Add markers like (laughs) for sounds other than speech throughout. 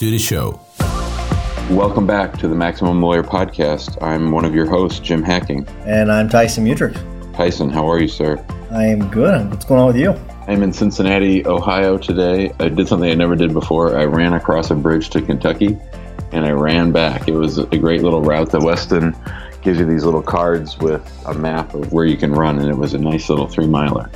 Welcome to the show. Welcome back to the Maximum Lawyer Podcast. I'm one of your hosts, Jim Hacking. And I'm Tyson Mutrux. Tyson, how are you, sir? I am good. What's going on with you? I'm in Cincinnati, Ohio today. I did something I never did before. I ran across a bridge to Kentucky and I ran back. It was a great little route. The Westin gives you these little cards with a map of where you can run, and it was a nice little three miler.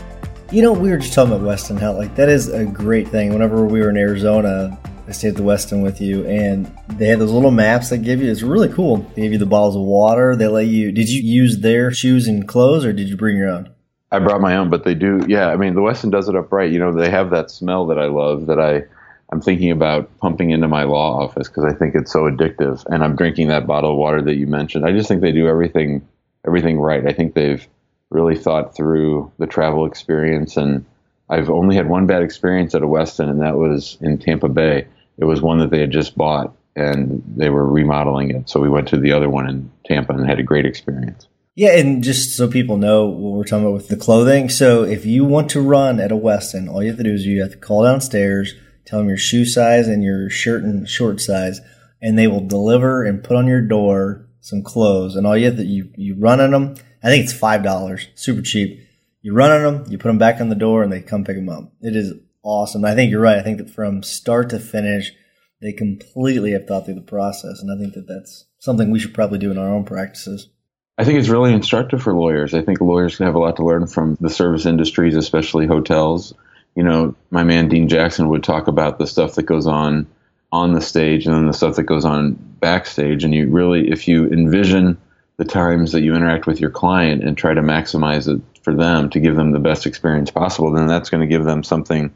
You know, we were just talking about Westin how like that is a great thing. Whenever we were in Arizona, I stayed at the Westin with you, and they had those little maps they give you. It's really cool. They give you the bottles of water. They let you. Did you use their shoes and clothes, or did you bring your own? I brought my own, but they do. Yeah, I mean, the Westin does it up right. You know, they have that smell that I love that I I'm thinking about pumping into my law office because I think it's so addictive. And I'm drinking that bottle of water that you mentioned. I just think they do everything everything right. I think they've really thought through the travel experience. And I've only had one bad experience at a Westin, and that was in Tampa Bay. It was one that they had just bought, and they were remodeling it. So we went to the other one in Tampa and had a great experience. Yeah, and just so people know what we're talking about with the clothing. So if you want to run at a Westin, all you have to do is you have to call downstairs, tell them your shoe size and your shirt and short size, and they will deliver and put on your door some clothes. And all you have to you you run on them. I think it's five dollars, super cheap. You run on them, you put them back on the door, and they come pick them up. It is awesome. I think you're right. I think that from start to finish, they completely have thought through the process, and I think that that's something we should probably do in our own practices. I think it's really instructive for lawyers. I think lawyers can have a lot to learn from the service industries, especially hotels. You know, my man Dean Jackson would talk about the stuff that goes on on the stage and then the stuff that goes on backstage. And you really, if you envision the times that you interact with your client and try to maximize it for them to give them the best experience possible, then that's going to give them something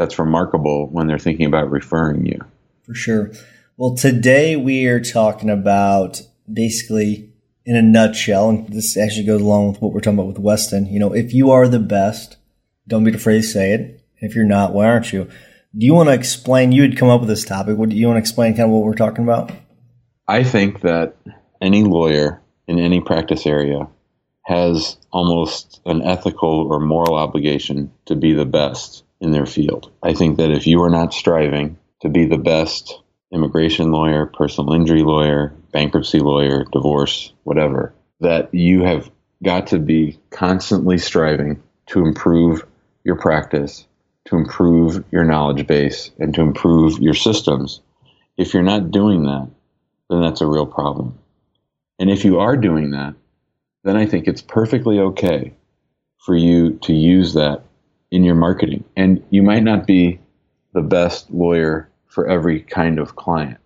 that's remarkable when they're thinking about referring you. For sure. Well, today we are talking about basically in a nutshell, and this actually goes along with what we're talking about with Westin. you know, if you are the best, don't be afraid to say it. If you're not, why aren't you? Do you want to explain? You had come up with this topic. What do you want to explain? Kind of what we're talking about? I think that any lawyer in any practice area has almost an ethical or moral obligation to be the best in their field. I think that if you are not striving to be the best immigration lawyer, personal injury lawyer, bankruptcy lawyer, divorce, whatever, that you have got to be constantly striving to improve your practice, to improve your knowledge base, and to improve your systems. If you're not doing that, then that's a real problem. And if you are doing that, then I think it's perfectly okay for you to use that in your marketing. And you might not be the best lawyer for every kind of client.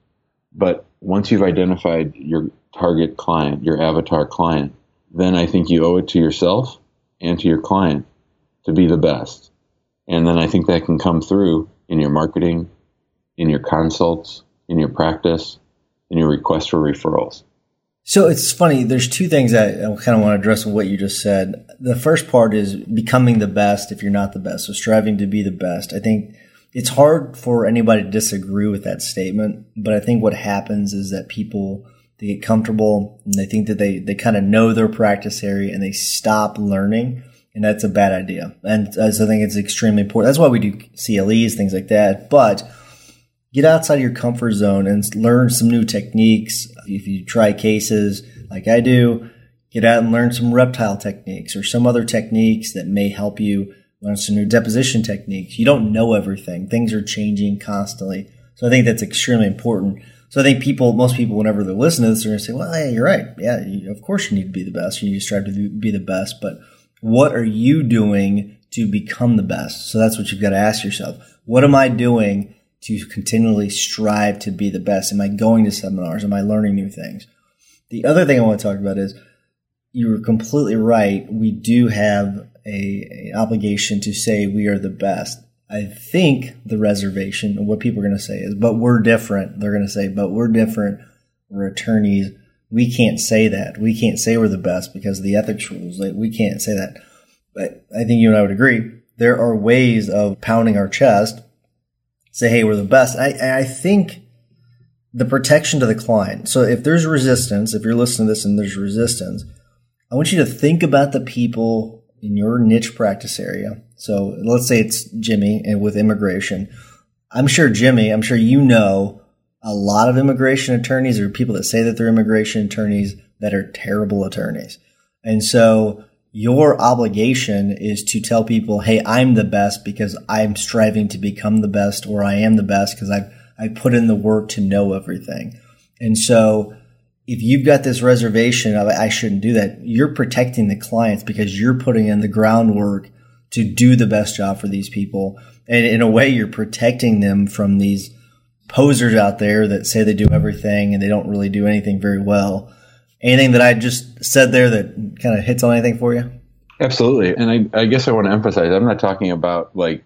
But once you've identified your target client, your avatar client, then I think you owe it to yourself and to your client to be the best. And then I think that can come through in your marketing, in your consults, in your practice, in your request for referrals. So it's funny. There's two things that I kind of want to address with what you just said. The first part is becoming the best if you're not the best. So striving to be the best. I think it's hard for anybody to disagree with that statement, but I think what happens is that people they get comfortable and they think that they, they kind of know their practice area and they stop learning. And that's a bad idea. And I think it's extremely important. That's why we do CLEs, things like that. But get outside of your comfort zone and learn some new techniques. If you try cases like I do, get out and learn some reptile techniques or some other techniques that may help you learn some new deposition techniques. You don't know everything. Things are changing constantly. So I think that's extremely important. So I think people, most people, whenever they listen to this, are going to say, well, yeah, you're right. Yeah, you, of course you need to be the best. You need to strive to be the best. But what are you doing to become the best? So that's what you've got to ask yourself. What am I doing to continually strive to be the best? Am I going to seminars? Am I learning new things? The other thing I want to talk about is you were completely right. We do have a, a obligation to say we are the best. I think the reservation of what people are going to say is, but we're different. They're going to say, but we're different. We're attorneys. We can't say that. We can't say we're the best because of the ethics rules. We can't say that. But I think you and I would agree. There are ways of pounding our chest, say, hey, we're the best. I, I think the protection to the client. So if there's resistance, if you're listening to this and there's resistance, I want you to think about the people in your niche practice area. So let's say it's Jimmy and with immigration. I'm sure Jimmy, I'm sure you know a lot of immigration attorneys or people that say that they're immigration attorneys that are terrible attorneys. And so your obligation is to tell people, Hey, I'm the best because I'm striving to become the best or I am the best because I've, I put in the work to know everything. And so if you've got this reservation of I shouldn't do that, you're protecting the clients because you're putting in the groundwork to do the best job for these people. And in a way, you're protecting them from these posers out there that say they do everything and they don't really do anything very well. Anything that I just said there that kind of hits on anything for you? Absolutely. And I, I guess I want to emphasize I'm not talking about like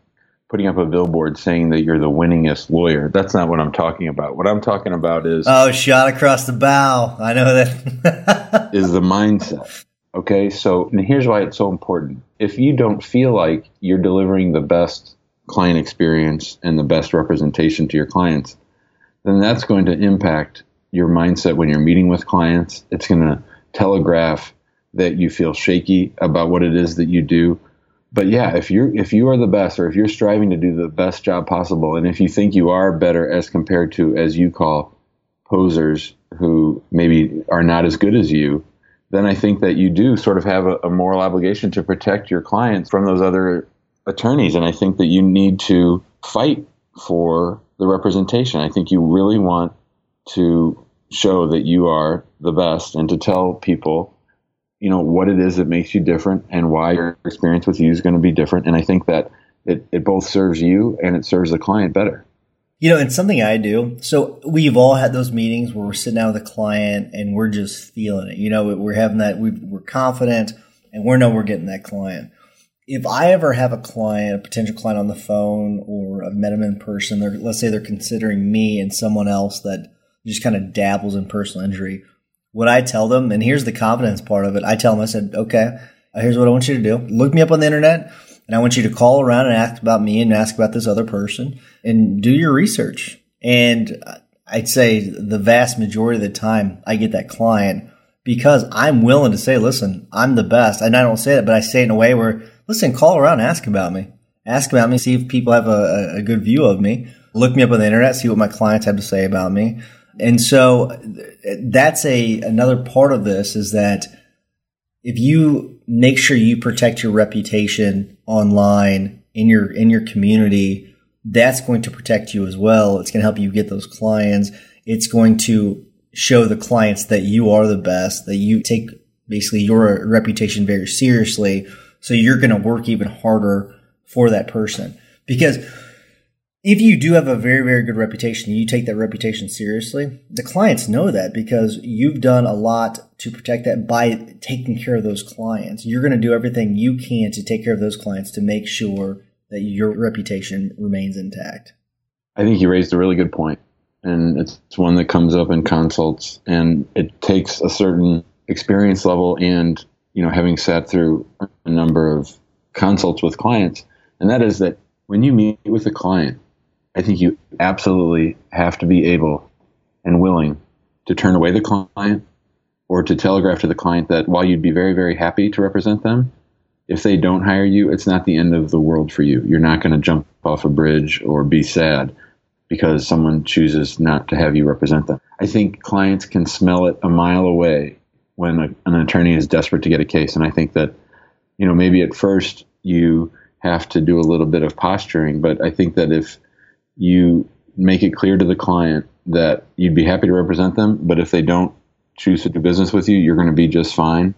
putting up a billboard saying that you're the winningest lawyer. That's not what I'm talking about. What I'm talking about is oh, shot across the bow. I know that (laughs) is the mindset. Okay, so and here's why it's so important. If you don't feel like you're delivering the best client experience and the best representation to your clients, then that's going to impact your mindset when you're meeting with clients. It's going to telegraph that you feel shaky about what it is that you do but yeah, if you're if you are the best, or if you're striving to do the best job possible, and if you think you are better as compared to as you call posers who maybe are not as good as you, then I think that you do sort of have a, a moral obligation to protect your clients from those other attorneys, and I think that you need to fight for the representation. I think you really want to show that you are the best and to tell people you know what it is that makes you different and why your experience with you is going to be different. And i think that it, it both serves you and it serves the client better. You know and something i do so we've all had those meetings where we're sitting down with a client and we're just feeling it. You know we're having that we are confident and we know we're getting that client. If i ever have a client a potential client on the phone or i've met them in person let's say they're considering me and someone else that just kind of dabbles in personal injury what I tell them, and here's the confidence part of it. I tell them, I said, okay, here's what I want you to do. Look me up on the internet, and I want you to call around and ask about me and ask about this other person and do your research. And I'd say the vast majority of the time I get that client because I'm willing to say, listen, I'm the best. And I don't say that, but I say it in a way where, listen, call around and ask about me. Ask about me, see if people have a, a good view of me. Look me up on the internet, see what my clients have to say about me. And so that's a another part of this is that if you make sure you protect your reputation online in your in your community, that's going to protect you as well. It's going to help you get those clients. It's going to show the clients that you are the best, that you take basically your reputation very seriously. So you're going to work even harder for that person because if you do have a very, very good reputation, you take that reputation seriously, the clients know that because you've done a lot to protect that by taking care of those clients. You're going to do everything you can to take care of those clients to make sure that your reputation remains intact. I think you raised a really good point, and it's one that comes up in consults, and it takes a certain experience level and you know having sat through a number of consults with clients, and that is that when you meet with a client I think you absolutely have to be able and willing to turn away the client or to telegraph to the client that while you'd be very, very happy to represent them, if they don't hire you, it's not the end of the world for you. You're not going to jump off a bridge or be sad because someone chooses not to have you represent them. I think clients can smell it a mile away when a, an attorney is desperate to get a case. And I think that, you know, maybe at first you have to do a little bit of posturing, but I think that if you make it clear to the client that you'd be happy to represent them, but if they don't choose to do business with you, you're going to be just fine.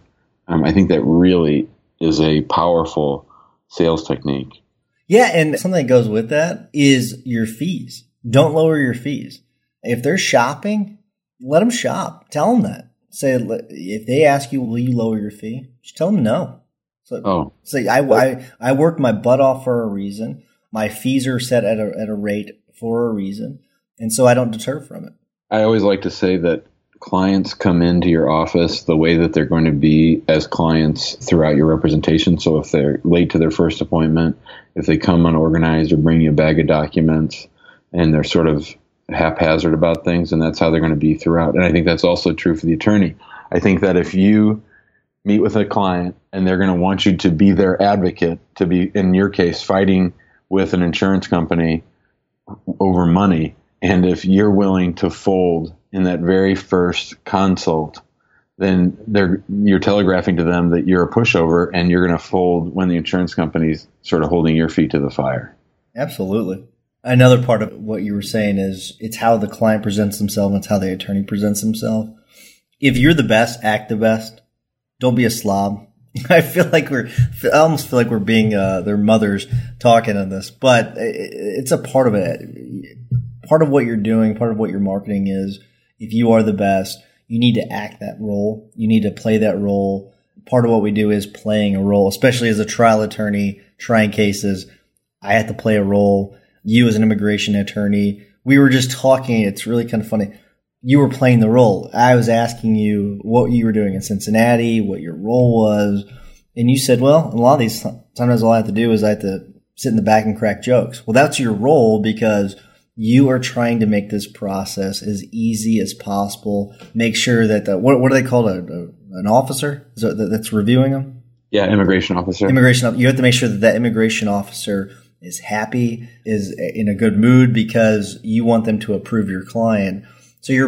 Um, I think that really is a powerful sales technique. Yeah, and something that goes with that is your fees. Don't lower your fees. If they're shopping, let them shop. Tell them that. Say if they ask you, "Will you lower your fee?" Just tell them no. So, oh. say I, I I worked my butt off for a reason. My fees are set at a at a rate for a reason, and so I don't deter from it. I always like to say that clients come into your office the way that they're going to be as clients throughout your representation. So if they're late to their first appointment, if they come unorganized or bring you a bag of documents, and they're sort of haphazard about things, and that's how they're going to be throughout. And I think that's also true for the attorney. I think that if you meet with a client and they're going to want you to be their advocate, to be, in your case, fighting with an insurance company over money, and if you're willing to fold in that very first consult, then they're you're telegraphing to them that you're a pushover and you're going to fold when the insurance company's sort of holding your feet to the fire. Absolutely. Another part of what you were saying is it's how the client presents themselves, it's how the attorney presents himself. If you're the best, act the best. Don't be a slob. (laughs) I feel like we're, I almost feel like we're being uh, their mothers talking on this, but it's a part of it. Part of what you're doing, part of what your marketing is. If you are the best, you need to act that role. You need to play that role. Part of what we do is playing a role, especially as a trial attorney trying cases. I have to play a role you as an immigration attorney. We were just talking. It's really kind of funny. You were playing the role. I was asking you what you were doing in Cincinnati, what your role was. And you said, well, a lot of these, sometimes all I have to do is I have to sit in the back and crack jokes. Well, that's your role because you are trying to make this process as easy as possible. Make sure that the, what, what are they called? A, a, an officer that's reviewing them? Yeah, immigration officer. Immigration. You have to make sure that that immigration officer is happy, is in a good mood because you want them to approve your client. So you're